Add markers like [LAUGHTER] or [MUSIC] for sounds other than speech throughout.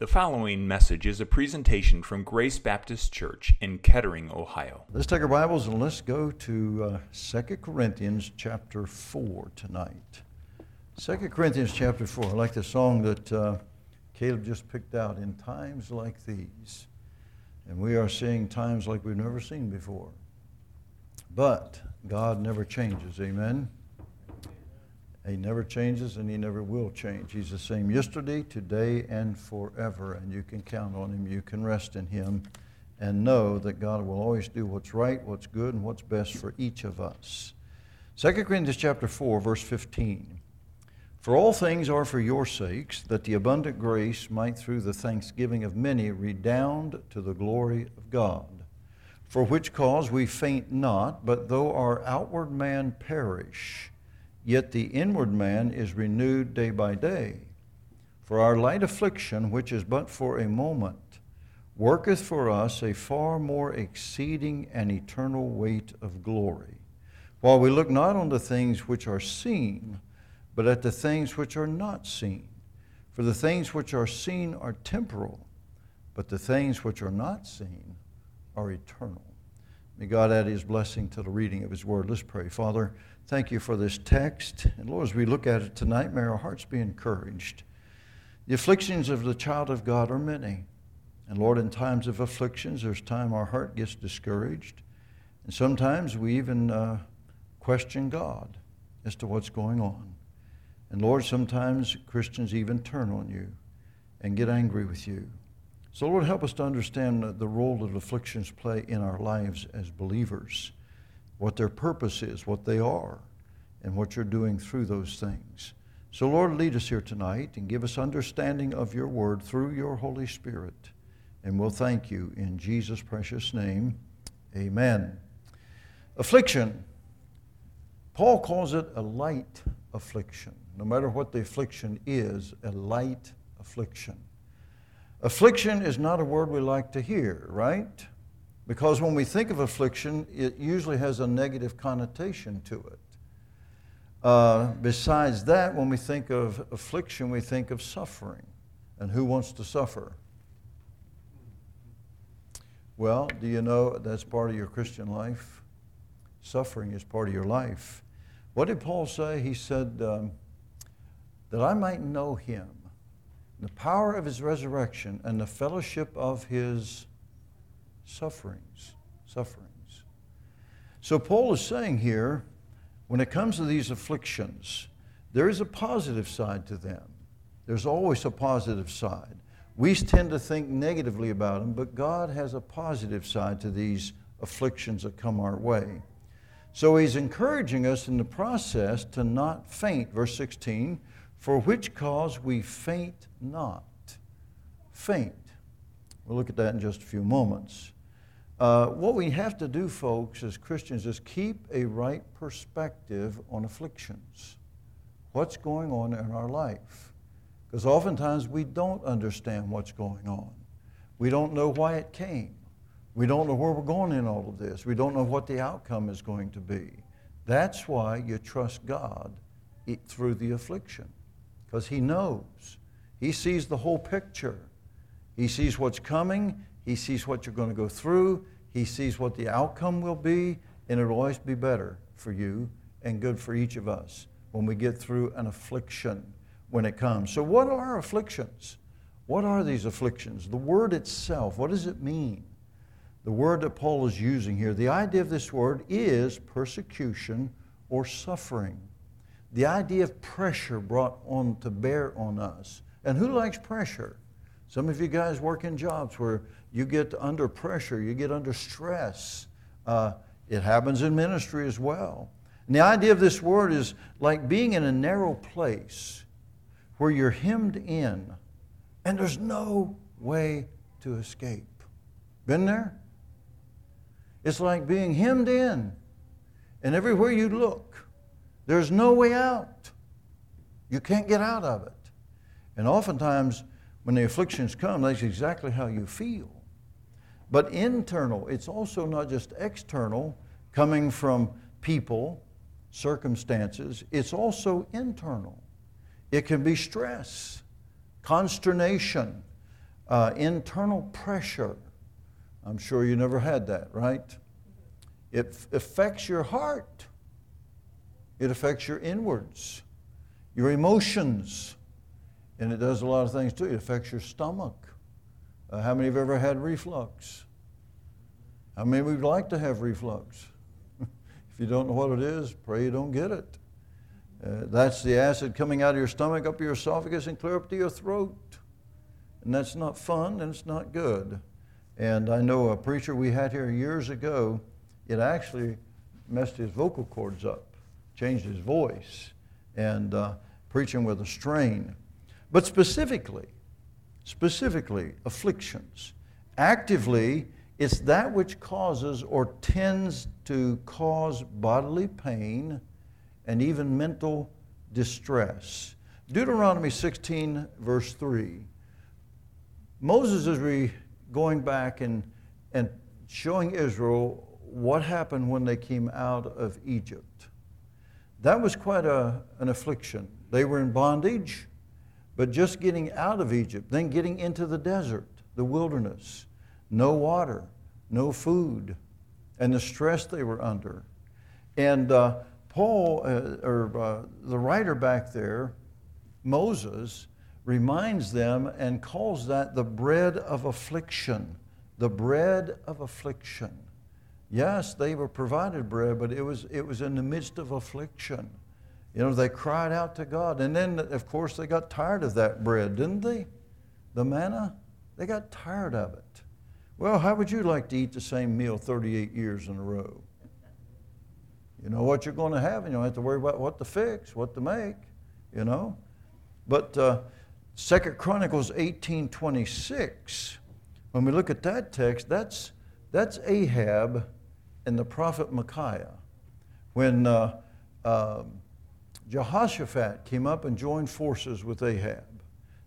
The following message is a presentation from Grace Baptist Church in Kettering, Ohio. Let's take our Bibles and let's go to uh, 2 Corinthians chapter 4 tonight. 2 Corinthians chapter 4. I like the song that uh, Caleb just picked out in times like these. And we are seeing times like we've never seen before. But God never changes. Amen. He never changes and he never will change. He's the same yesterday, today, and forever. And you can count on him. You can rest in him and know that God will always do what's right, what's good, and what's best for each of us. 2 Corinthians chapter 4, verse 15. For all things are for your sakes, that the abundant grace might through the thanksgiving of many redound to the glory of God. For which cause we faint not, but though our outward man perish, Yet the inward man is renewed day by day. For our light affliction, which is but for a moment, worketh for us a far more exceeding and eternal weight of glory. While we look not on the things which are seen, but at the things which are not seen. For the things which are seen are temporal, but the things which are not seen are eternal. May God add his blessing to the reading of his word. Let's pray. Father, Thank you for this text. And Lord, as we look at it tonight, may our hearts be encouraged. The afflictions of the child of God are many. And Lord, in times of afflictions, there's time our heart gets discouraged. And sometimes we even uh, question God as to what's going on. And Lord, sometimes Christians even turn on you and get angry with you. So, Lord, help us to understand the role that afflictions play in our lives as believers what their purpose is, what they are, and what you're doing through those things. So, Lord, lead us here tonight and give us understanding of your word through your Holy Spirit. And we'll thank you in Jesus' precious name. Amen. Affliction. Paul calls it a light affliction. No matter what the affliction is, a light affliction. Affliction is not a word we like to hear, right? Because when we think of affliction, it usually has a negative connotation to it. Uh, besides that, when we think of affliction, we think of suffering. And who wants to suffer? Well, do you know that's part of your Christian life? Suffering is part of your life. What did Paul say? He said, um, That I might know him, the power of his resurrection, and the fellowship of his sufferings. Sufferings. So Paul is saying here, when it comes to these afflictions, there is a positive side to them. There's always a positive side. We tend to think negatively about them, but God has a positive side to these afflictions that come our way. So he's encouraging us in the process to not faint. Verse 16, for which cause we faint not. Faint. We'll look at that in just a few moments. Uh, what we have to do, folks, as Christians, is keep a right perspective on afflictions. What's going on in our life? Because oftentimes we don't understand what's going on. We don't know why it came. We don't know where we're going in all of this. We don't know what the outcome is going to be. That's why you trust God through the affliction, because He knows. He sees the whole picture. He sees what's coming, he sees what you're going to go through. He sees what the outcome will be, and it'll always be better for you and good for each of us when we get through an affliction when it comes. So, what are afflictions? What are these afflictions? The word itself, what does it mean? The word that Paul is using here, the idea of this word is persecution or suffering. The idea of pressure brought on to bear on us. And who likes pressure? Some of you guys work in jobs where you get under pressure, you get under stress. Uh, it happens in ministry as well. And the idea of this word is like being in a narrow place where you're hemmed in and there's no way to escape. Been there? It's like being hemmed in, and everywhere you look, there's no way out. You can't get out of it. And oftentimes, when the afflictions come, that's exactly how you feel. But internal, it's also not just external, coming from people, circumstances, it's also internal. It can be stress, consternation, uh, internal pressure. I'm sure you never had that, right? It f- affects your heart, it affects your inwards, your emotions, and it does a lot of things too. It affects your stomach. Uh, how many have ever had reflux? How many would like to have reflux? [LAUGHS] if you don't know what it is, pray you don't get it. Uh, that's the acid coming out of your stomach, up your esophagus, and clear up to your throat. And that's not fun and it's not good. And I know a preacher we had here years ago, it actually messed his vocal cords up, changed his voice, and uh, preaching with a strain. But specifically, specifically, afflictions. Actively, it's that which causes or tends to cause bodily pain and even mental distress. Deuteronomy 16, verse 3. Moses is re- going back and, and showing Israel what happened when they came out of Egypt. That was quite a, an affliction. They were in bondage, but just getting out of Egypt, then getting into the desert, the wilderness, no water, no food, and the stress they were under. And uh, Paul, uh, or uh, the writer back there, Moses, reminds them and calls that the bread of affliction. The bread of affliction. Yes, they were provided bread, but it was, it was in the midst of affliction. You know, they cried out to God. And then, of course, they got tired of that bread, didn't they? The manna, they got tired of it. Well, how would you like to eat the same meal 38 years in a row? You know what you're going to have, and you don't have to worry about what to fix, what to make, you know. But uh, Second Chronicles 18:26, when we look at that text, that's, that's Ahab and the prophet Micaiah. When uh, uh, Jehoshaphat came up and joined forces with Ahab,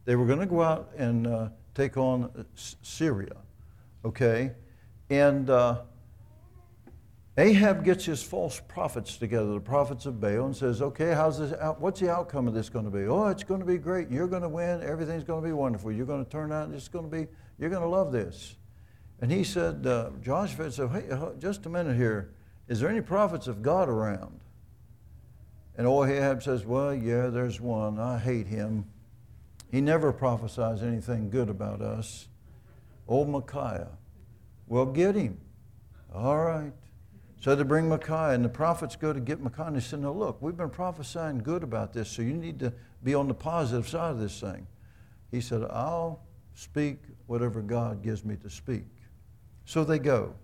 they were going to go out and uh, take on uh, Syria, okay? And uh, Ahab gets his false prophets together, the prophets of Baal, and says, "Okay, how's this? Out, what's the outcome of this going to be? Oh, it's going to be great. You're going to win. Everything's going to be wonderful. You're going to turn out. It's going to be. You're going to love this." And he said, uh, Joshua said, "Hey, just a minute here. Is there any prophets of God around?" And Ahab says, "Well, yeah, there's one. I hate him. He never prophesies anything good about us. Old Micaiah. Well, get him. All right." So they bring Micaiah, and the prophets go to get Micaiah, and they said, No, look, we've been prophesying good about this, so you need to be on the positive side of this thing. He said, I'll speak whatever God gives me to speak. So they go.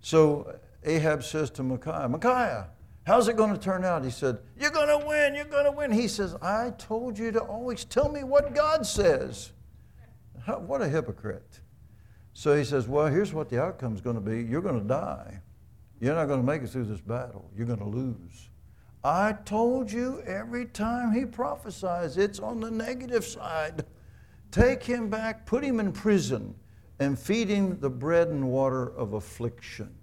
So Ahab says to Micaiah, Micaiah, how's it going to turn out? He said, You're going to win, you're going to win. He says, I told you to always tell me what God says. What a hypocrite. So he says, Well, here's what the outcome is going to be you're going to die. You're not going to make it through this battle. You're going to lose. I told you every time he prophesies, it's on the negative side. Take him back, put him in prison, and feed him the bread and water of affliction.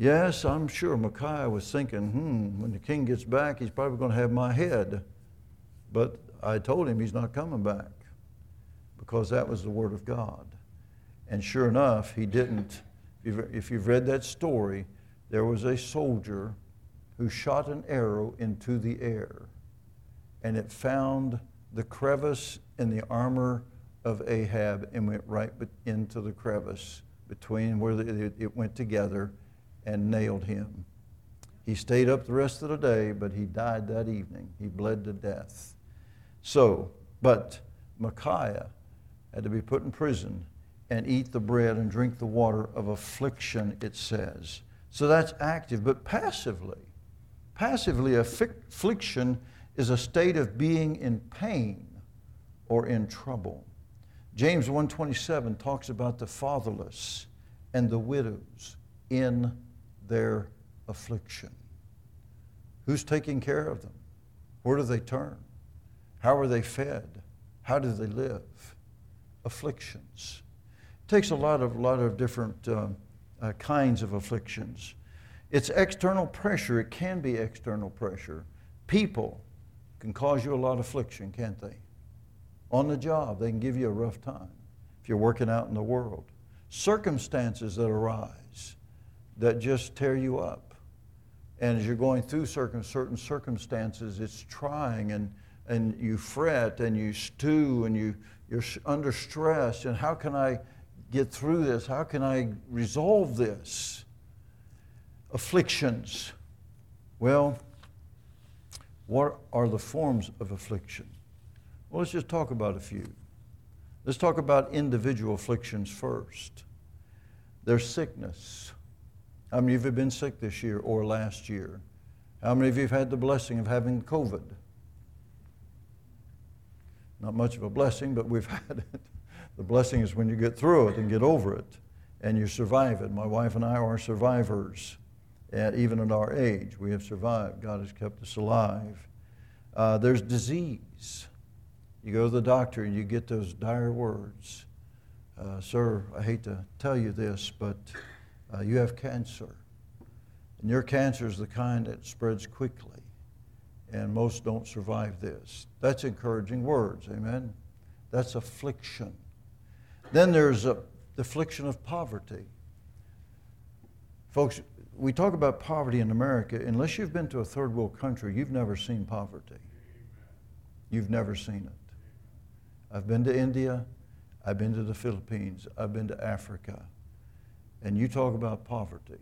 Yes, I'm sure Micaiah was thinking, hmm, when the king gets back, he's probably going to have my head. But I told him he's not coming back because that was the word of God. And sure enough, he didn't if you've read that story, there was a soldier who shot an arrow into the air, and it found the crevice in the armor of Ahab and went right into the crevice between where it went together and nailed him. He stayed up the rest of the day, but he died that evening. He bled to death. So, but Micaiah had to be put in prison and eat the bread and drink the water of affliction, it says. So that's active, but passively. Passively, affliction is a state of being in pain or in trouble. James 1:27 talks about the fatherless and the widows in their affliction. Who's taking care of them? Where do they turn? How are they fed? How do they live? Afflictions takes a lot of, lot of different uh, uh, kinds of afflictions. It's external pressure. It can be external pressure. People can cause you a lot of affliction, can't they? On the job, they can give you a rough time if you're working out in the world. Circumstances that arise that just tear you up. And as you're going through certain circumstances, it's trying and, and you fret and you stew and you, you're under stress. And how can I get through this? How can I resolve this? Afflictions. Well, what are the forms of affliction? Well, let's just talk about a few. Let's talk about individual afflictions first. There's sickness. How many of you have been sick this year or last year? How many of you have had the blessing of having COVID? Not much of a blessing, but we've [LAUGHS] had it. The blessing is when you get through it and get over it and you survive it. My wife and I are survivors. Even at our age, we have survived. God has kept us alive. Uh, there's disease. You go to the doctor and you get those dire words uh, Sir, I hate to tell you this, but uh, you have cancer. And your cancer is the kind that spreads quickly. And most don't survive this. That's encouraging words, amen? That's affliction. Then there's a, the affliction of poverty. Folks, we talk about poverty in America. Unless you've been to a third world country, you've never seen poverty. You've never seen it. I've been to India. I've been to the Philippines. I've been to Africa. And you talk about poverty.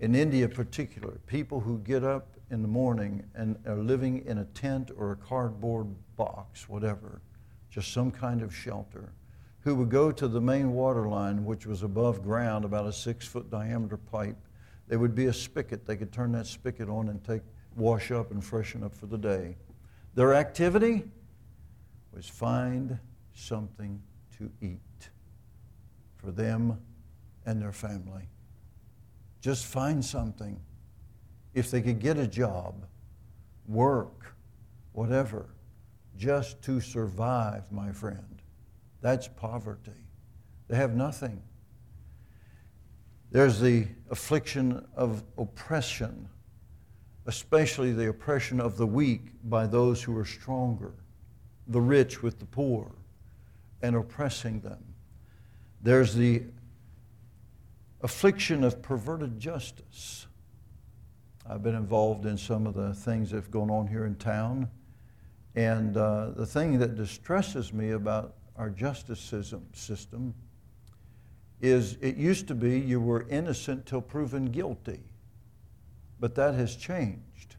In India, particular, people who get up in the morning and are living in a tent or a cardboard box, whatever, just some kind of shelter, who would go to the main water line, which was above ground, about a six foot diameter pipe. There would be a spigot. They could turn that spigot on and take, wash up and freshen up for the day. Their activity was find something to eat for them and their family. Just find something. If they could get a job, work, whatever, just to survive, my friend. That's poverty. They have nothing. There's the affliction of oppression, especially the oppression of the weak by those who are stronger, the rich with the poor, and oppressing them. There's the affliction of perverted justice. I've been involved in some of the things that have gone on here in town. And uh, the thing that distresses me about our justice system is it used to be you were innocent till proven guilty. But that has changed.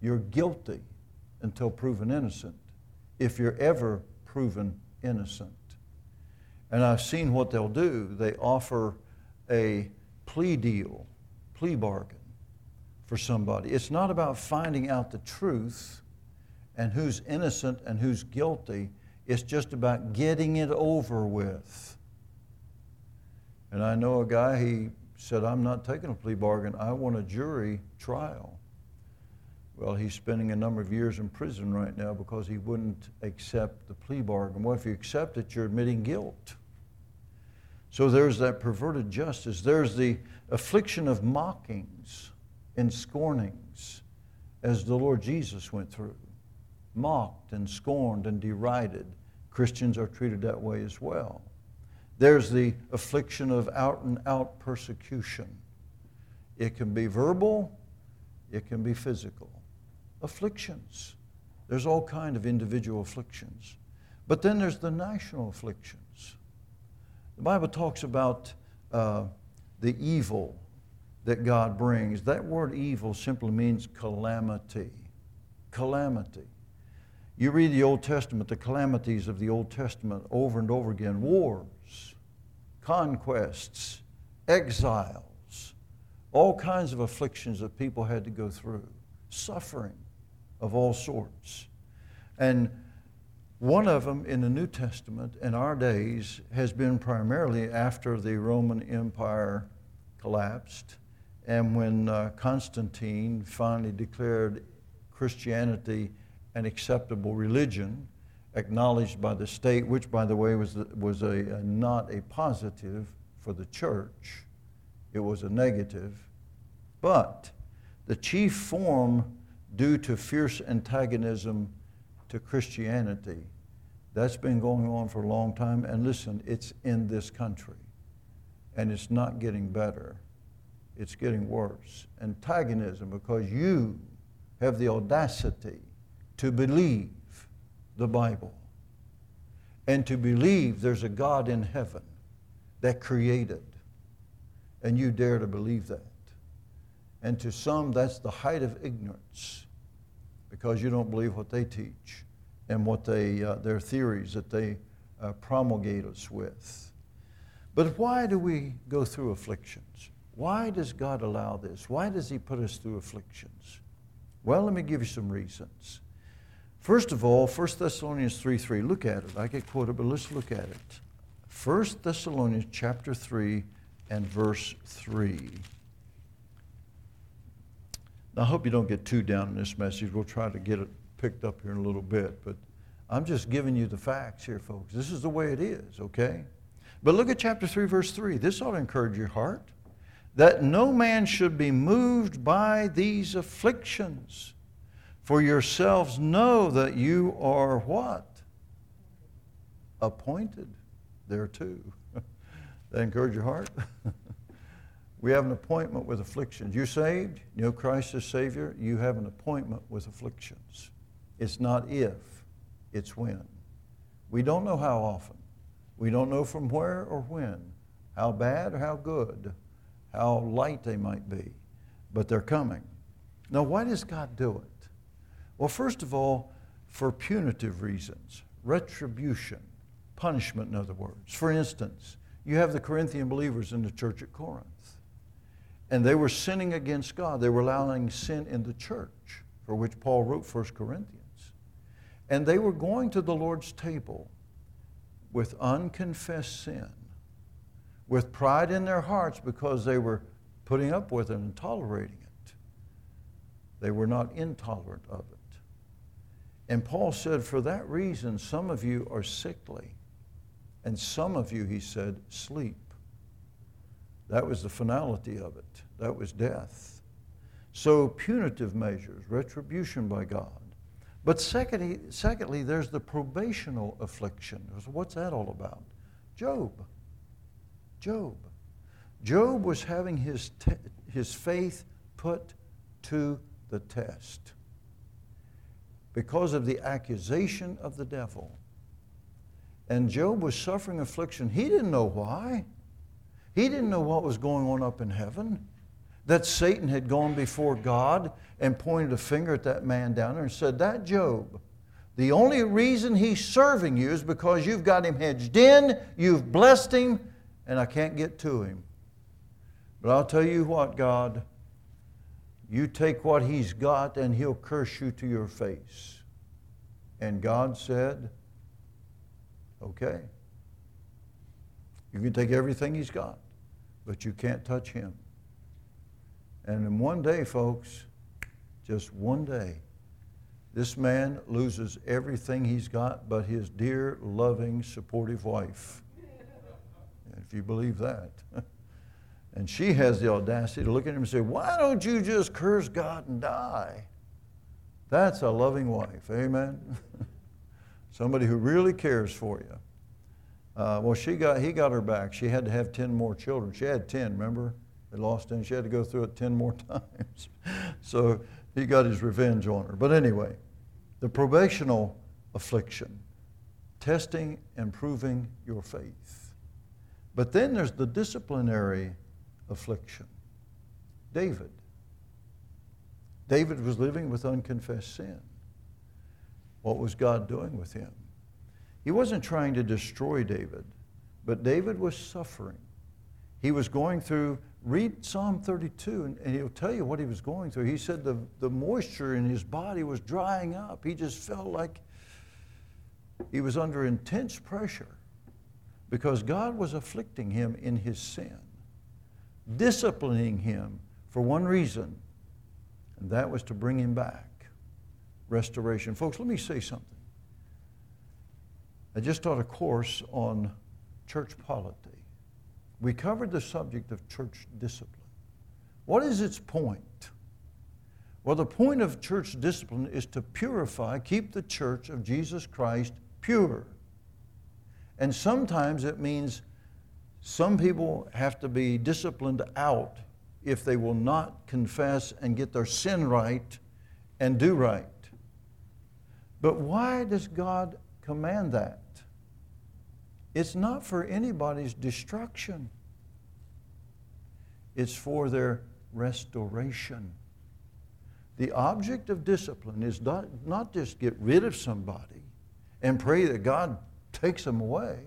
You're guilty until proven innocent, if you're ever proven innocent. And I've seen what they'll do. They offer a plea deal, plea bargain for somebody. It's not about finding out the truth and who's innocent and who's guilty. It's just about getting it over with. And I know a guy, he said, I'm not taking a plea bargain. I want a jury trial. Well, he's spending a number of years in prison right now because he wouldn't accept the plea bargain. Well, if you accept it, you're admitting guilt. So there's that perverted justice. There's the affliction of mockings and scornings as the Lord Jesus went through. Mocked and scorned and derided. Christians are treated that way as well. There's the affliction of out and out persecution. It can be verbal, it can be physical. Afflictions. There's all kind of individual afflictions. But then there's the national affliction. The Bible talks about uh, the evil that God brings. That word evil simply means calamity. Calamity. You read the Old Testament, the calamities of the Old Testament over and over again wars, conquests, exiles, all kinds of afflictions that people had to go through, suffering of all sorts. And one of them in the New Testament in our days has been primarily after the Roman Empire collapsed and when uh, Constantine finally declared Christianity an acceptable religion, acknowledged by the state, which, by the way, was, was a, a, not a positive for the church, it was a negative. But the chief form, due to fierce antagonism to Christianity That's been going on for a long time. And listen, it's in this country. And it's not getting better, it's getting worse. Antagonism, because you have the audacity to believe the Bible and to believe there's a God in heaven that created, and you dare to believe that. And to some, that's the height of ignorance because you don't believe what they teach and what they, uh, their theories that they uh, promulgate us with. But why do we go through afflictions? Why does God allow this? Why does He put us through afflictions? Well, let me give you some reasons. First of all, 1 Thessalonians 3 3. Look at it. I get quoted, but let's look at it. 1 Thessalonians chapter 3 and verse 3. I hope you don't get too down in this message. We'll try to get it picked up here in a little bit, but I'm just giving you the facts here, folks. This is the way it is, okay? But look at chapter 3, verse 3. This ought to encourage your heart. That no man should be moved by these afflictions. For yourselves know that you are what? Appointed thereto. [LAUGHS] that encourage your heart? [LAUGHS] we have an appointment with afflictions. You're saved? You know Christ as Savior? You have an appointment with afflictions. It's not if, it's when. We don't know how often. We don't know from where or when, how bad or how good, how light they might be, but they're coming. Now, why does God do it? Well, first of all, for punitive reasons, retribution, punishment, in other words. For instance, you have the Corinthian believers in the church at Corinth, and they were sinning against God. They were allowing sin in the church, for which Paul wrote 1 Corinthians. And they were going to the Lord's table with unconfessed sin, with pride in their hearts because they were putting up with it and tolerating it. They were not intolerant of it. And Paul said, For that reason, some of you are sickly, and some of you, he said, sleep. That was the finality of it. That was death. So, punitive measures, retribution by God. But secondly, secondly, there's the probational affliction. So What's that all about? Job. Job. Job was having his, te- his faith put to the test because of the accusation of the devil. And Job was suffering affliction. He didn't know why. He didn't know what was going on up in heaven that Satan had gone before God and pointed a finger at that man down there and said, That Job, the only reason he's serving you is because you've got him hedged in, you've blessed him, and I can't get to him. But I'll tell you what, God, you take what he's got and he'll curse you to your face. And God said, Okay. You can take everything he's got, but you can't touch him. And in one day, folks, just one day, this man loses everything he's got but his dear, loving, supportive wife. If you believe that. [LAUGHS] and she has the audacity to look at him and say, Why don't you just curse God and die? That's a loving wife. Amen. [LAUGHS] Somebody who really cares for you. Uh, well, she got, he got her back. She had to have 10 more children. She had 10, remember? They lost and she had to go through it 10 more [LAUGHS] times. so he got his revenge on her. But anyway, the probational affliction, testing and proving your faith. But then there's the disciplinary affliction. David. David was living with unconfessed sin. What was God doing with him? He wasn't trying to destroy David, but David was suffering. He was going through Read Psalm 32, and, and he'll tell you what he was going through. He said the, the moisture in his body was drying up. He just felt like he was under intense pressure because God was afflicting him in his sin, disciplining him for one reason, and that was to bring him back. Restoration. Folks, let me say something. I just taught a course on church polity we covered the subject of church discipline. What is its point? Well, the point of church discipline is to purify, keep the church of Jesus Christ pure. And sometimes it means some people have to be disciplined out if they will not confess and get their sin right and do right. But why does God command that? It's not for anybody's destruction, it's for their restoration. The object of discipline is not, not just get rid of somebody and pray that God takes them away.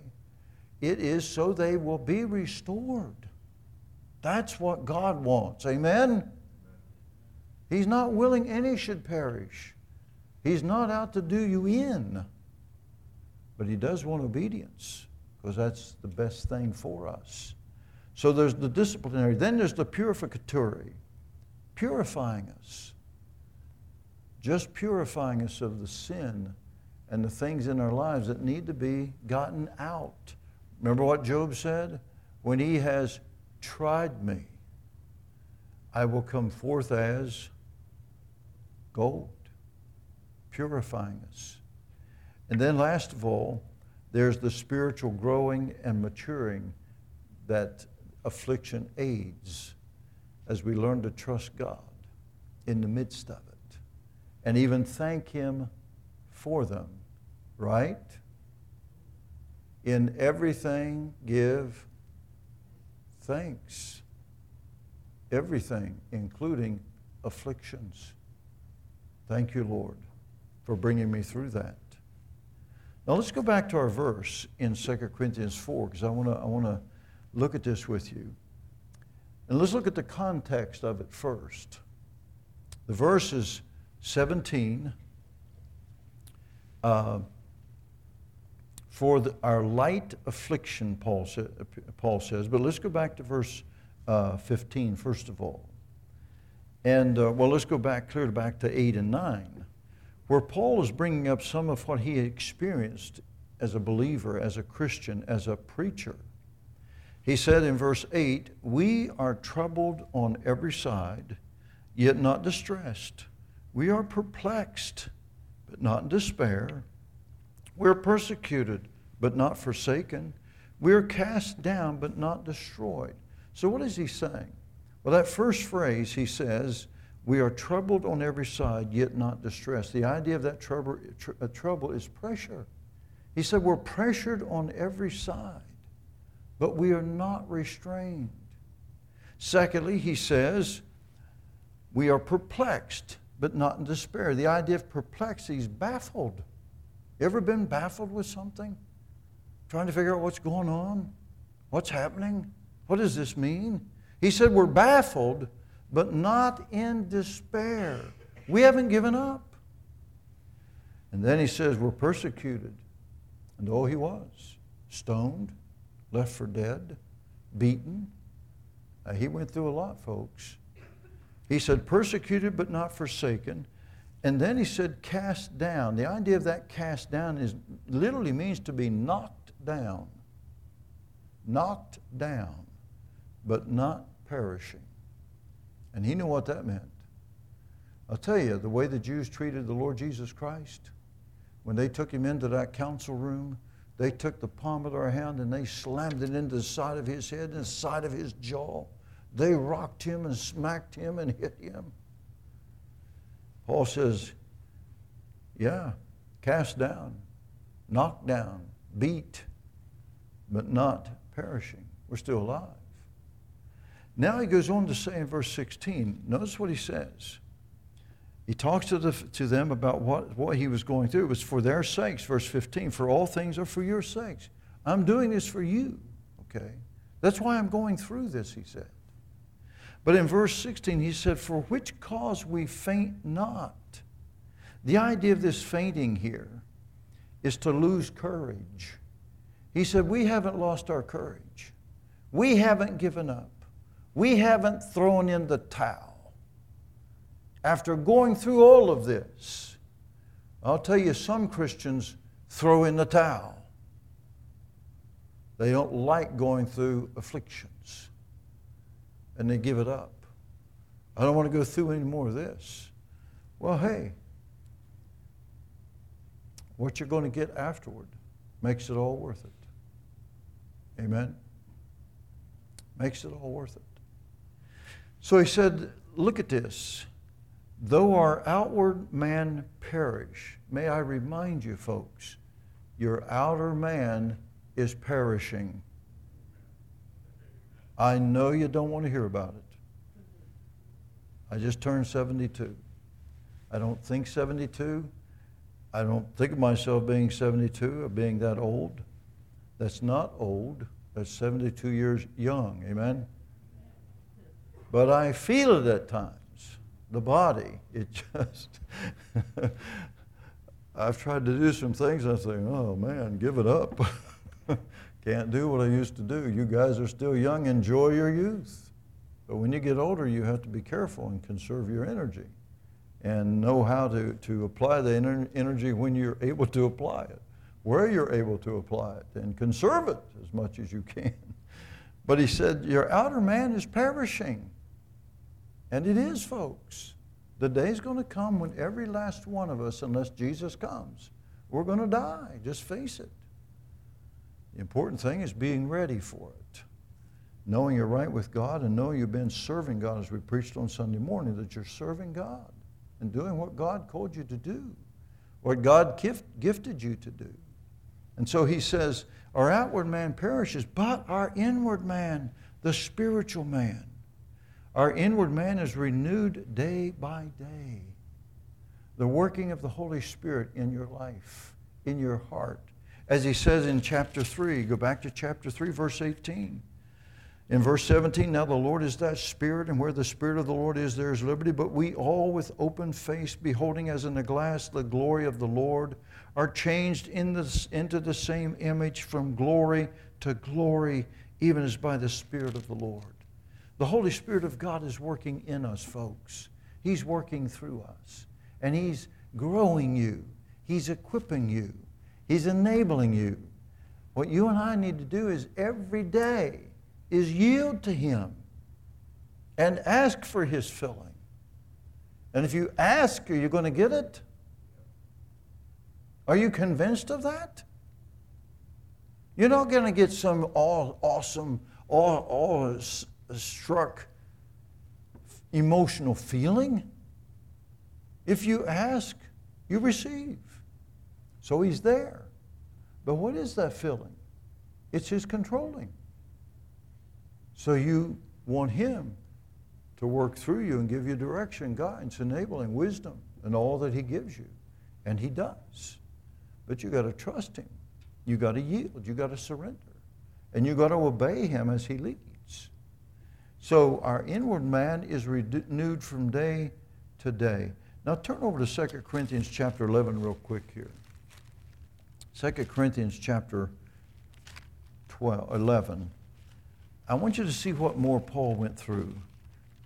It is so they will be restored. That's what God wants. Amen? He's not willing any should perish. He's not out to do you in. But He does want obedience because that's the best thing for us. So there's the disciplinary. Then there's the purificatory, purifying us just purifying us of the sin and the things in our lives that need to be gotten out. Remember what Job said? When he has tried me, I will come forth as gold, purifying us. And then, last of all, there's the spiritual growing and maturing that affliction aids as we learn to trust God in the midst of it and even thank Him for them, right? In everything, give thanks. Everything, including afflictions. Thank you, Lord, for bringing me through that. Now let's go back to our verse in 2 Corinthians 4 because I want to I want to look at this with you. And let's look at the context of it first. The verse is 17, uh, for the, our light affliction, Paul, sa- Paul, says. But let's go back to verse uh, 15, first of all. And, uh, well, let's go back, clear back to 8 and 9, where Paul is bringing up some of what he experienced as a believer, as a Christian, as a preacher. He said in verse 8, We are troubled on every side, yet not distressed we are perplexed, but not in despair. We're persecuted, but not forsaken. We're cast down, but not destroyed. So, what is he saying? Well, that first phrase, he says, We are troubled on every side, yet not distressed. The idea of that trouble, tr- uh, trouble is pressure. He said, We're pressured on every side, but we are not restrained. Secondly, he says, We are perplexed but not in despair. The idea of perplexity is baffled. Ever been baffled with something? Trying to figure out what's going on? What's happening? What does this mean? He said, We're baffled, but not in despair. We haven't given up. And then he says, We're persecuted. And oh, he was stoned, left for dead, beaten. Uh, he went through a lot, folks. He said, persecuted but not forsaken. And then he said, cast down. The idea of that cast down is literally means to be knocked down. Knocked down, but not perishing. And he knew what that meant. I'll tell you, the way the Jews treated the Lord Jesus Christ, when they took him into that council room, they took the palm of their hand and they slammed it into the side of his head and the side of his jaw. They rocked him and smacked him and hit him. Paul says, yeah, cast down, knocked down, beat, but not perishing. We're still alive. Now he goes on to say in verse 16, notice what he says. He talks to, the, to them about what, what he was going through. It was for their sakes, verse 15, for all things are for your sakes. I'm doing this for you, okay? That's why I'm going through this, he said. But in verse 16, he said, For which cause we faint not. The idea of this fainting here is to lose courage. He said, We haven't lost our courage. We haven't given up. We haven't thrown in the towel. After going through all of this, I'll tell you, some Christians throw in the towel. They don't like going through afflictions and they give it up. I don't want to go through any more of this. Well, hey, what you're going to get afterward makes it all worth it. Amen. Makes it all worth it. So he said, Look at this. Though our outward man perish, may I remind you, folks, your outer man is perishing. I know you don't want to hear about it. I just turned 72. I don't think 72. I don't think of myself being 72 or being that old. That's not old. That's 72 years young. Amen? But I feel it at times. The body, it [LAUGHS] just. I've tried to do some things. I say, oh man, give it up. [LAUGHS] Can't do what I used to do. You guys are still young. Enjoy your youth. But when you get older, you have to be careful and conserve your energy and know how to, to apply the ener- energy when you're able to apply it, where you're able to apply it, and conserve it as much as you can. [LAUGHS] But he said, Your outer man is perishing. And it is, folks. The day's going to come when every last one of us, unless Jesus comes, we're going to die. Just face it. The important thing is being ready for it. Knowing you're right with God and knowing you've been serving God, as we preached on Sunday morning, that you're serving God and doing what God called you to do, what God gift, gifted you to do. And so he says, Our outward man perishes, but our inward man, the spiritual man, our inward man is renewed day by day. The working of the Holy Spirit in your life, in your heart. As he says in chapter 3, go back to chapter 3, verse 18. In verse 17, now the Lord is that Spirit, and where the Spirit of the Lord is, there is liberty. But we all, with open face, beholding as in a glass the glory of the Lord, are changed in the, into the same image from glory to glory, even as by the Spirit of the Lord. The Holy Spirit of God is working in us, folks. He's working through us. And He's growing you, He's equipping you, He's enabling you. What you and I need to do is every day is yield to Him and ask for His filling. And if you ask, are you going to get it? Are you convinced of that? You're not going to get some all awesome, all, all struck emotional feeling. If you ask, you receive. So he's there. But what is that feeling? It's his controlling. So you want him to work through you and give you direction, guidance, enabling, wisdom, and all that he gives you. And he does. But you got to trust him. You got to yield. You got to surrender. And you got to obey him as he leads. So our inward man is renewed from day to day. Now turn over to 2 Corinthians chapter 11 real quick here. 2 Corinthians chapter 12, 11. I want you to see what more Paul went through.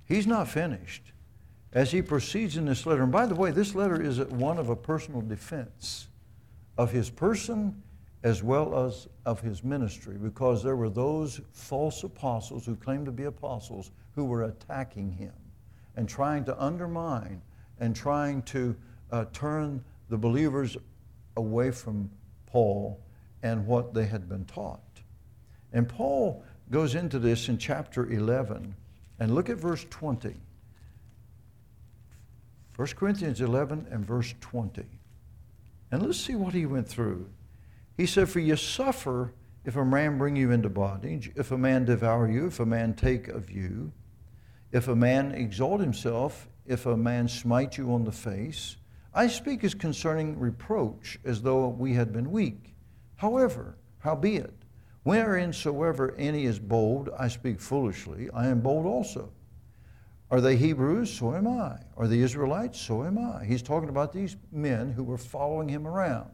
He's not finished. As he proceeds in this letter, and by the way, this letter is one of a personal defense of his person as well as of his ministry, because there were those false apostles who claimed to be apostles who were attacking him and trying to undermine and trying to uh, turn the believers away from Paul and what they had been taught. And Paul goes into this in chapter 11, and look at verse 20. 1 Corinthians 11 and verse 20. And let's see what he went through. He said, For you suffer if a man bring you into bondage, if a man devour you, if a man take of you, if a man exalt himself, if a man smite you on the face. I speak as concerning reproach, as though we had been weak. However, howbeit, whereinsoever any is bold, I speak foolishly, I am bold also. Are they Hebrews? So am I. Are they Israelites? So am I. He's talking about these men who were following him around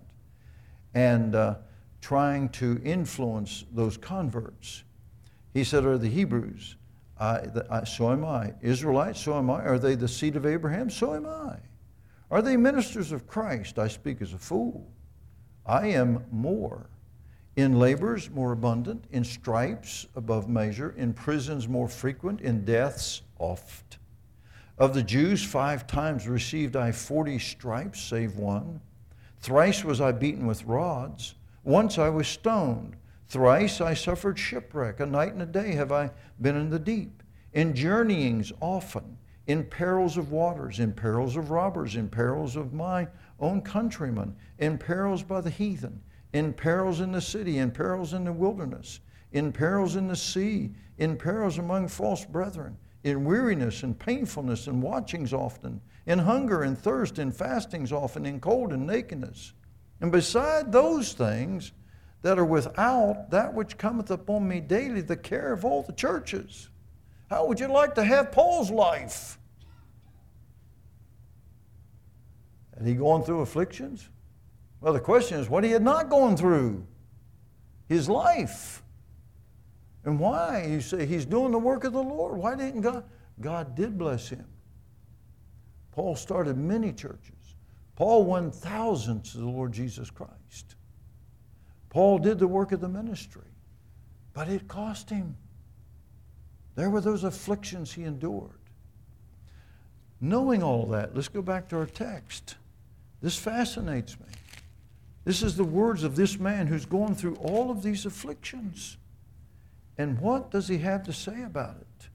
and uh, trying to influence those converts. He said, Are the Hebrews? I, the, I, so am I. Israelites? So am I. Are they the seed of Abraham? So am I. Are they ministers of Christ? I speak as a fool. I am more. In labors more abundant, in stripes above measure, in prisons more frequent, in deaths oft. Of the Jews, five times received I forty stripes, save one. Thrice was I beaten with rods. Once I was stoned. Thrice I suffered shipwreck. A night and a day have I been in the deep. In journeyings often, in perils of waters, in perils of robbers, in perils of my own countrymen, in perils by the heathen, in perils in the city, in perils in the wilderness, in perils in the sea, in perils among false brethren, in weariness and painfulness and watchings often, in hunger and thirst, in fastings often, in cold and nakedness. And beside those things that are without, that which cometh upon me daily, the care of all the churches. How would you like to have Paul's life? Had he gone through afflictions? Well, the question is what he had not gone through. His life. And why? You say he's doing the work of the Lord. Why didn't God? God did bless him. Paul started many churches. Paul won thousands to the Lord Jesus Christ. Paul did the work of the ministry, but it cost him. There were those afflictions he endured. Knowing all that, let's go back to our text. This fascinates me. This is the words of this man who's going through all of these afflictions. And what does he have to say about it?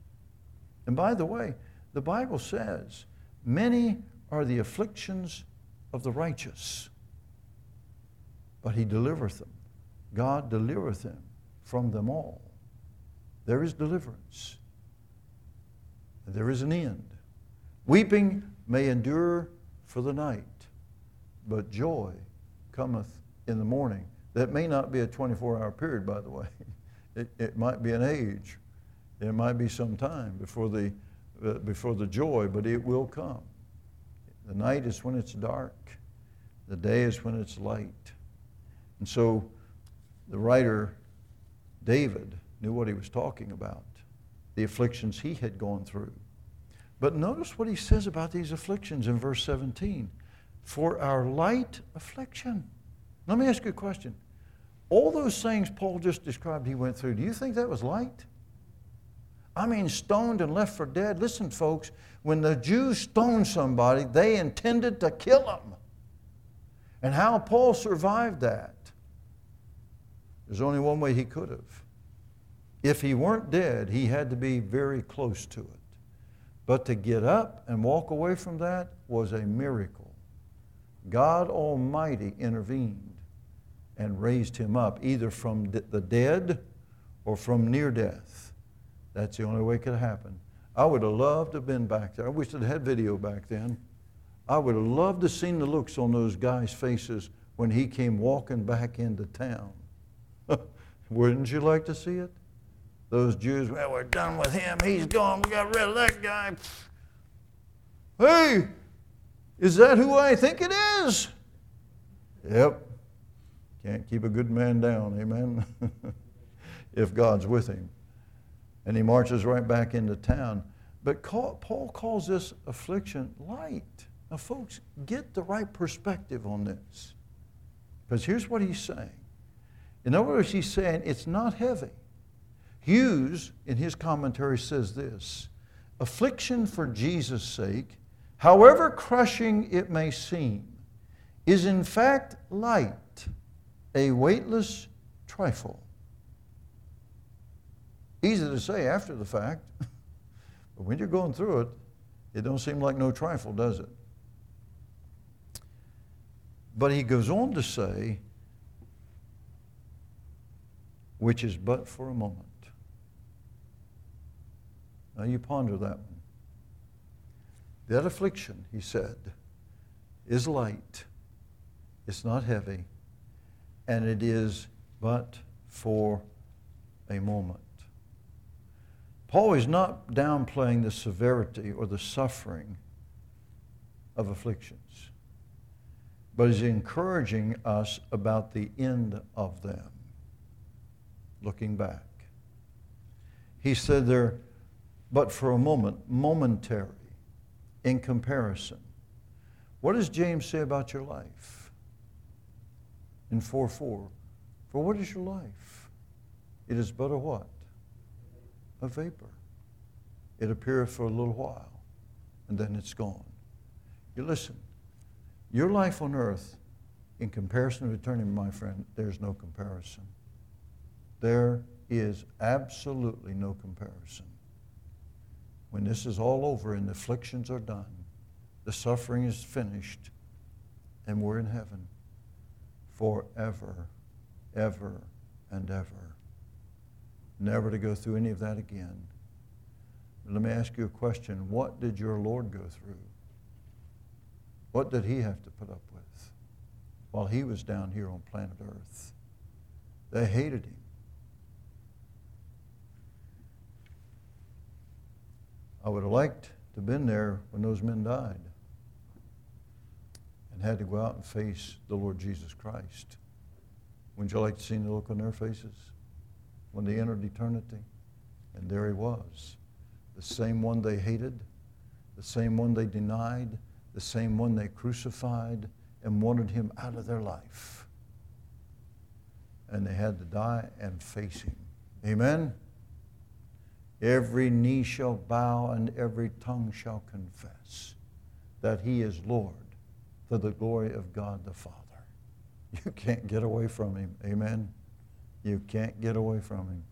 And by the way, the Bible says, Many are the afflictions of the righteous, but he delivereth them. God delivereth them from them all. There is deliverance. There is an end. Weeping may endure for the night, but joy cometh in the morning. That may not be a 24 hour period, by the way. [LAUGHS] It, it might be an age. It might be some time before the, uh, before the joy, but it will come. The night is when it's dark, the day is when it's light. And so the writer, David, knew what he was talking about, the afflictions he had gone through. But notice what he says about these afflictions in verse 17 for our light affliction. Let me ask you a question. All those things Paul just described he went through, do you think that was light? I mean, stoned and left for dead. Listen, folks, when the Jews stoned somebody, they intended to kill them. And how Paul survived that? There's only one way he could have. If he weren't dead, he had to be very close to it. But to get up and walk away from that was a miracle. God Almighty intervened and raised him up, either from the dead or from near death. That's the only way it could happen. I would have loved to have been back there. I wish I'd had video back then. I would have loved to have seen the looks on those guys' faces when he came walking back into town. [LAUGHS] Wouldn't you like to see it? Those Jews, well, we're done with him. He's gone. We got rid of that guy. Hey, is that who I think it is? Yep. Can't keep a good man down, amen? [LAUGHS] if God's with him. And he marches right back into town. But Paul calls this affliction light. Now, folks, get the right perspective on this. Because here's what he's saying. In other words, he's saying it's not heavy. Hughes, in his commentary, says this Affliction for Jesus' sake, however crushing it may seem, is in fact light, a weightless trifle. Easy to say after the fact, [LAUGHS] but when you're going through it, it don't seem like no trifle, does it? But he goes on to say, which is but for a moment. Now you ponder that one. That affliction, he said, is light, it's not heavy, and it is but for a moment. Paul is not downplaying the severity or the suffering of afflictions, but is encouraging us about the end of them, looking back. He said they're but for a moment, momentary in comparison. What does James say about your life? In 4 4. For what is your life? It is but a what? A vapor. It appeareth for a little while, and then it's gone. You listen, your life on earth, in comparison to eternity, my friend, there's no comparison. There is absolutely no comparison. When this is all over and the afflictions are done, the suffering is finished, and we're in heaven forever, ever, and ever. Never to go through any of that again. Let me ask you a question. What did your Lord go through? What did he have to put up with while he was down here on planet Earth? They hated him. I would have liked to have been there when those men died and had to go out and face the Lord Jesus Christ. Wouldn't you like to see the look on their faces when they entered eternity? And there he was, the same one they hated, the same one they denied, the same one they crucified and wanted him out of their life. And they had to die and face him. Amen? Every knee shall bow and every tongue shall confess that he is Lord for the glory of God the Father. You can't get away from him. Amen? You can't get away from him.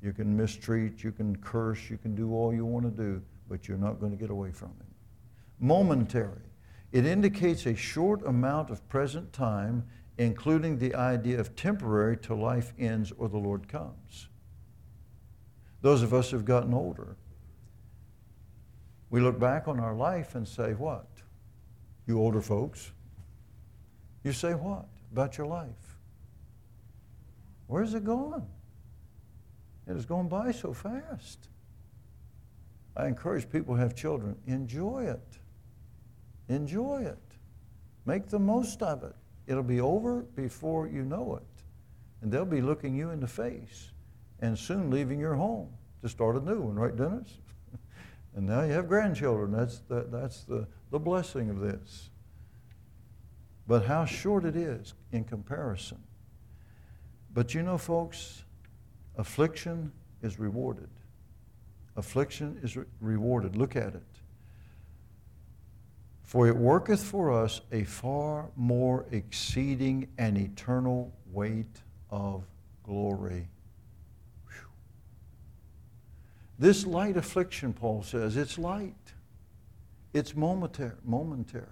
You can mistreat, you can curse, you can do all you want to do, but you're not going to get away from him. Momentary. It indicates a short amount of present time, including the idea of temporary till life ends or the Lord comes. Those of us who've gotten older, we look back on our life and say, What? You older folks, you say what about your life? Where's it gone? It has gone by so fast. I encourage people who have children, enjoy it. Enjoy it. Make the most of it. It'll be over before you know it. And they'll be looking you in the face and soon leaving your home to start a new one, right, Dennis? And now you have grandchildren. That's the, that's the, the blessing of this. But how short it is in comparison. But you know, folks, affliction is rewarded. Affliction is re- rewarded. Look at it. For it worketh for us a far more exceeding and eternal weight of glory. This light affliction, Paul says, it's light. It's momentary, momentary.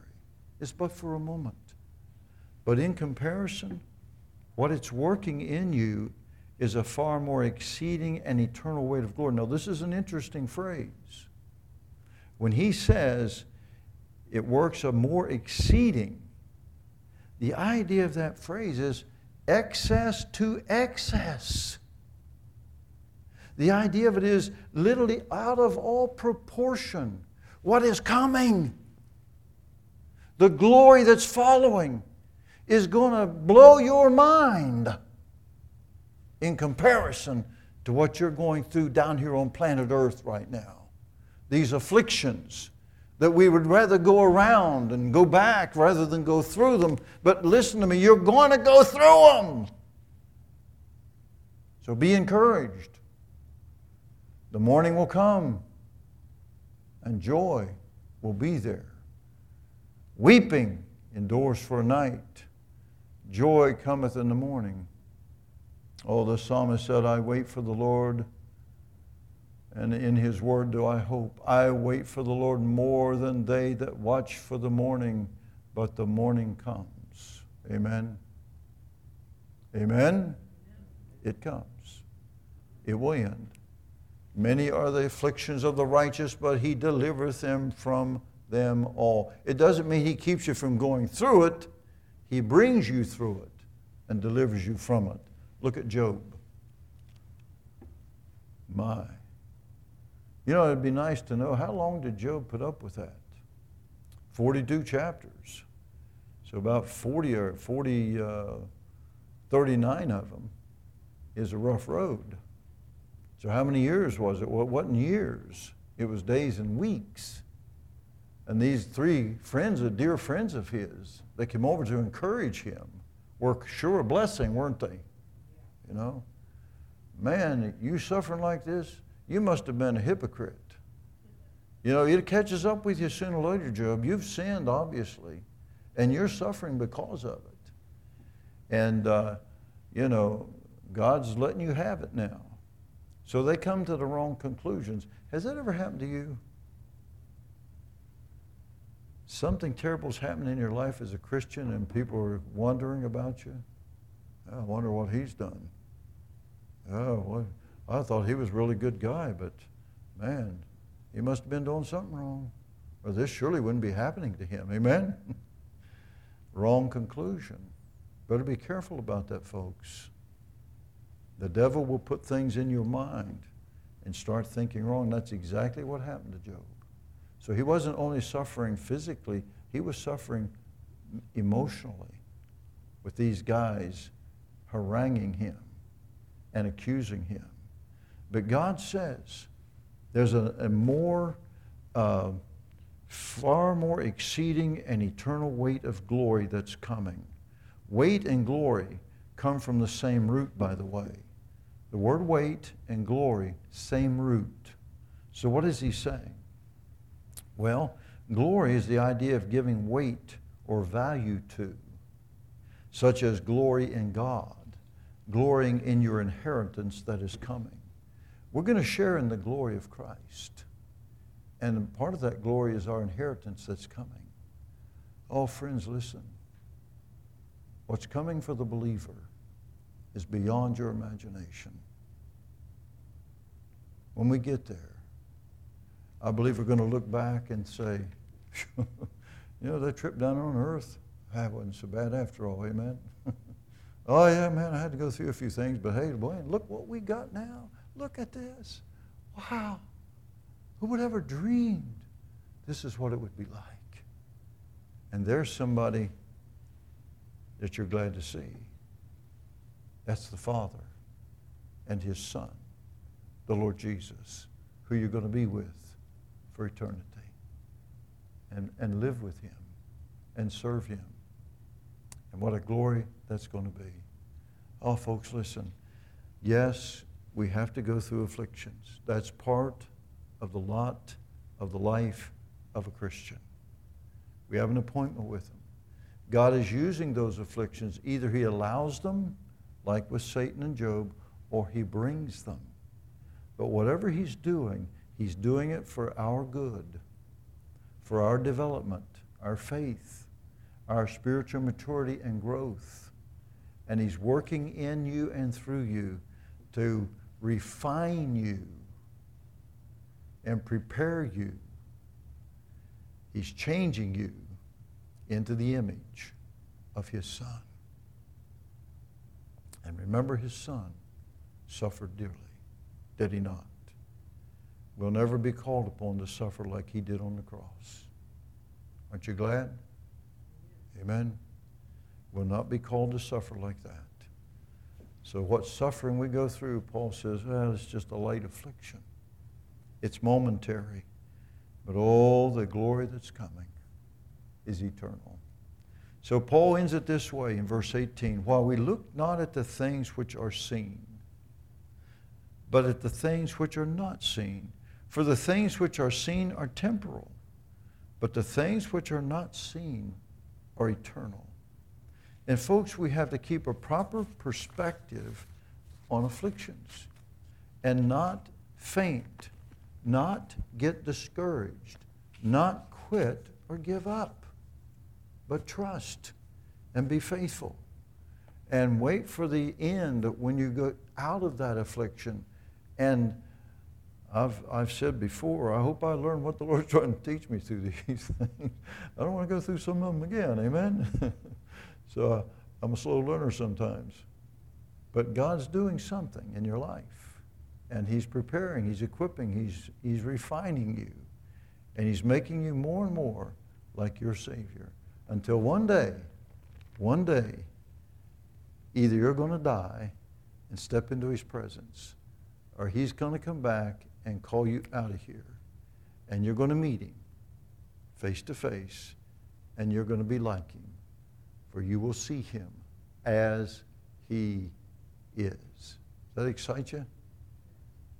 It's but for a moment. But in comparison, what it's working in you is a far more exceeding and eternal weight of glory. Now, this is an interesting phrase. When he says it works a more exceeding, the idea of that phrase is excess to excess. The idea of it is literally out of all proportion. What is coming? The glory that's following is going to blow your mind in comparison to what you're going through down here on planet Earth right now. These afflictions that we would rather go around and go back rather than go through them. But listen to me, you're going to go through them. So be encouraged. The morning will come and joy will be there. Weeping endures for a night Joy cometh in the morning. Oh, the psalmist said, I wait for the Lord, and in his word do I hope. I wait for the Lord more than they that watch for the morning, but the morning comes. Amen. Amen. It comes. It will end. Many are the afflictions of the righteous, but he delivereth them from them all. It doesn't mean he keeps you from going through it. He brings you through it and delivers you from it. Look at Job. My. You know, it'd be nice to know how long did Job put up with that? 42 chapters. So about 40 or 40, uh, 39 of them is a rough road. So how many years was it? Well, it wasn't years. It was days and weeks. And these three friends, dear friends of his, they came over to encourage him, were sure a blessing, weren't they? You know? Man, you suffering like this, you must have been a hypocrite. You know, it catches up with you sooner or later, Job. You've sinned, obviously, and you're suffering because of it. And, uh, you know, God's letting you have it now. So they come to the wrong conclusions. Has that ever happened to you? Something terrible's happened in your life as a Christian and people are wondering about you? I wonder what he's done. Oh, well, I thought he was a really good guy, but man, he must have been doing something wrong. Or this surely wouldn't be happening to him. Amen? [LAUGHS] Wrong conclusion. Better be careful about that, folks. The devil will put things in your mind and start thinking wrong. That's exactly what happened to Job. So he wasn't only suffering physically, he was suffering emotionally with these guys haranguing him and accusing him. But God says there's a, a more, uh, far more exceeding and eternal weight of glory that's coming. Weight and glory come from the same root, by the way. The word weight and glory, same root. So what is he saying? Well, glory is the idea of giving weight or value to, such as glory in God, glorying in your inheritance that is coming. We're going to share in the glory of Christ. And part of that glory is our inheritance that's coming. Oh, friends, listen. What's coming for the believer is beyond your imagination. When we get there, I believe we're going to look back and say, [LAUGHS] you know, that trip down on earth, that wasn't so bad after all, amen? [LAUGHS] oh, yeah, man, I had to go through a few things, but hey, boy, look what we got now. Look at this. Wow. Who would ever dreamed this is what it would be like? And there's somebody that you're glad to see. That's the Father and His Son, the Lord Jesus, who you're going to be with for eternity and, and live with Him and serve Him. And what a glory that's going to be. Oh, folks, listen. Yes, we have to go through afflictions. That's part of the lot of the life of a Christian. We have an appointment with Him. God is using those afflictions. Either He allows them, like with Satan and Job, or He brings them. But whatever He's doing, He's doing it for our good, for our development, our faith, our spiritual maturity and growth. And He's working in you and through you to refine you and prepare you. He's changing you into the image of His Son. Remember, His Son suffered dearly, did He not? We'll never be called upon to suffer like He did on the cross. Aren't you glad? Amen. We'll not be called to suffer like that. So, what suffering we go through, Paul says, well, it's just a light affliction. It's momentary. But all the glory that's coming is eternal. So, Paul ends it this way in verse 18 While we look not at the things which are seen, but at the things which are not seen. For the things which are seen are temporal, but the things which are not seen are eternal. And, folks, we have to keep a proper perspective on afflictions and not faint, not get discouraged, not quit or give up, but trust and be faithful. And wait for the end when you go out of that affliction. And I've, I've said before, I hope I learn what the Lord's trying to teach me through [LAUGHS] these things. I don't want to go through some of them again, amen? [LAUGHS] So uh, I'm a slow learner sometimes. But God's doing something in your life. And He's preparing, He's equipping, He's, he's refining you. And He's making you more and more like your Savior. Until one day, one day, either you're going to die and step into His presence, or He's going to come back and call you out of here. And you're going to meet Him face to face, and you're going to be like Him for you will see him as he is. Does that excite you?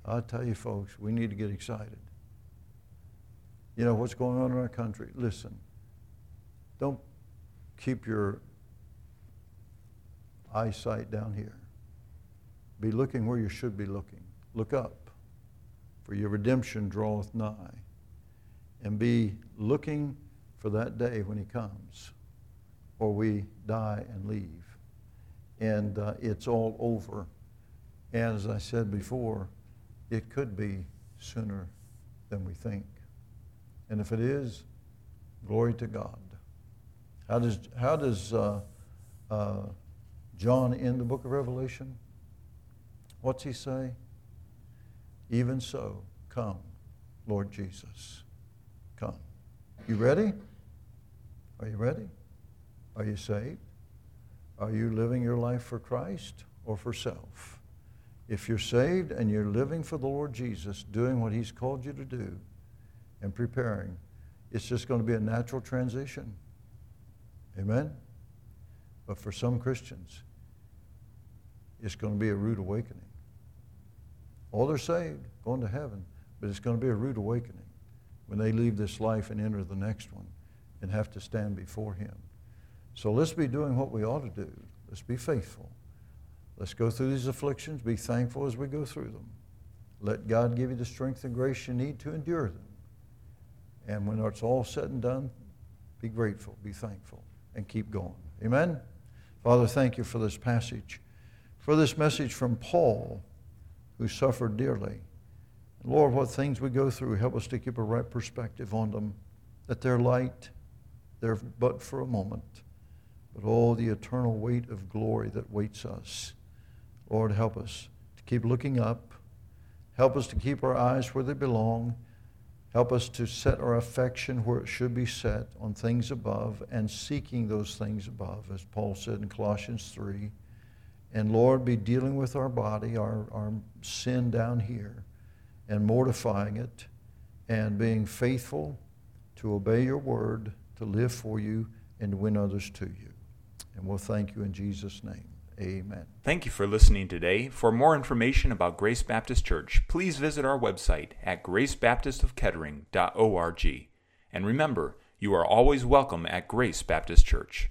I'll tell you, folks, we need to get excited. You know what's going on in our country? Listen, don't keep your eyesight down here. be looking where you should be looking. Look up, for your redemption draweth nigh. And be looking for that day when he comes, or we die and leave. And uh, it's all over. And as I said before, it could be sooner than we think. And if it is, glory to God. How does, how does uh, uh, John end the book of Revelation? What's he say? Even so, come, Lord Jesus. Come. You ready? Are you ready? Are you saved? Are you living your life for Christ or for self? If you're saved and you're living for the Lord Jesus, doing what He's called you to do and preparing, it's just going to be a natural transition. Amen? But for some Christians, it's going to be a rude awakening. All they're saved, going to heaven, but it's going to be a rude awakening when they leave this life and enter the next one and have to stand before Him. So let's be doing what we ought to do. Let's be faithful. Let's go through these afflictions, be thankful as we go through them. Let God give you the strength and grace you need to endure them. And when it's all said and done, be grateful, be thankful, and keep going. Amen? Father, thank you for this passage, for this message from Paul, who suffered dearly. Lord, what things we go through, help us to keep a right perspective on them, that they're light, they're but for a moment, but all the eternal weight of glory that waits us. Lord, help us to keep looking up. Help us to keep our eyes where they belong. Help us to set our affection where it should be set on things above and seeking those things above, as Paul said in Colossians 3. And Lord, be dealing with our body, our, our sin down here, and mortifying it, and being faithful to obey your word, to live for you, and to win others to you. And we'll thank you in Jesus' name. Amen. Thank you for listening today. For more information about Grace Baptist Church, please visit our website at gracebaptistofkettering.org. And remember, you are always welcome at Grace Baptist Church.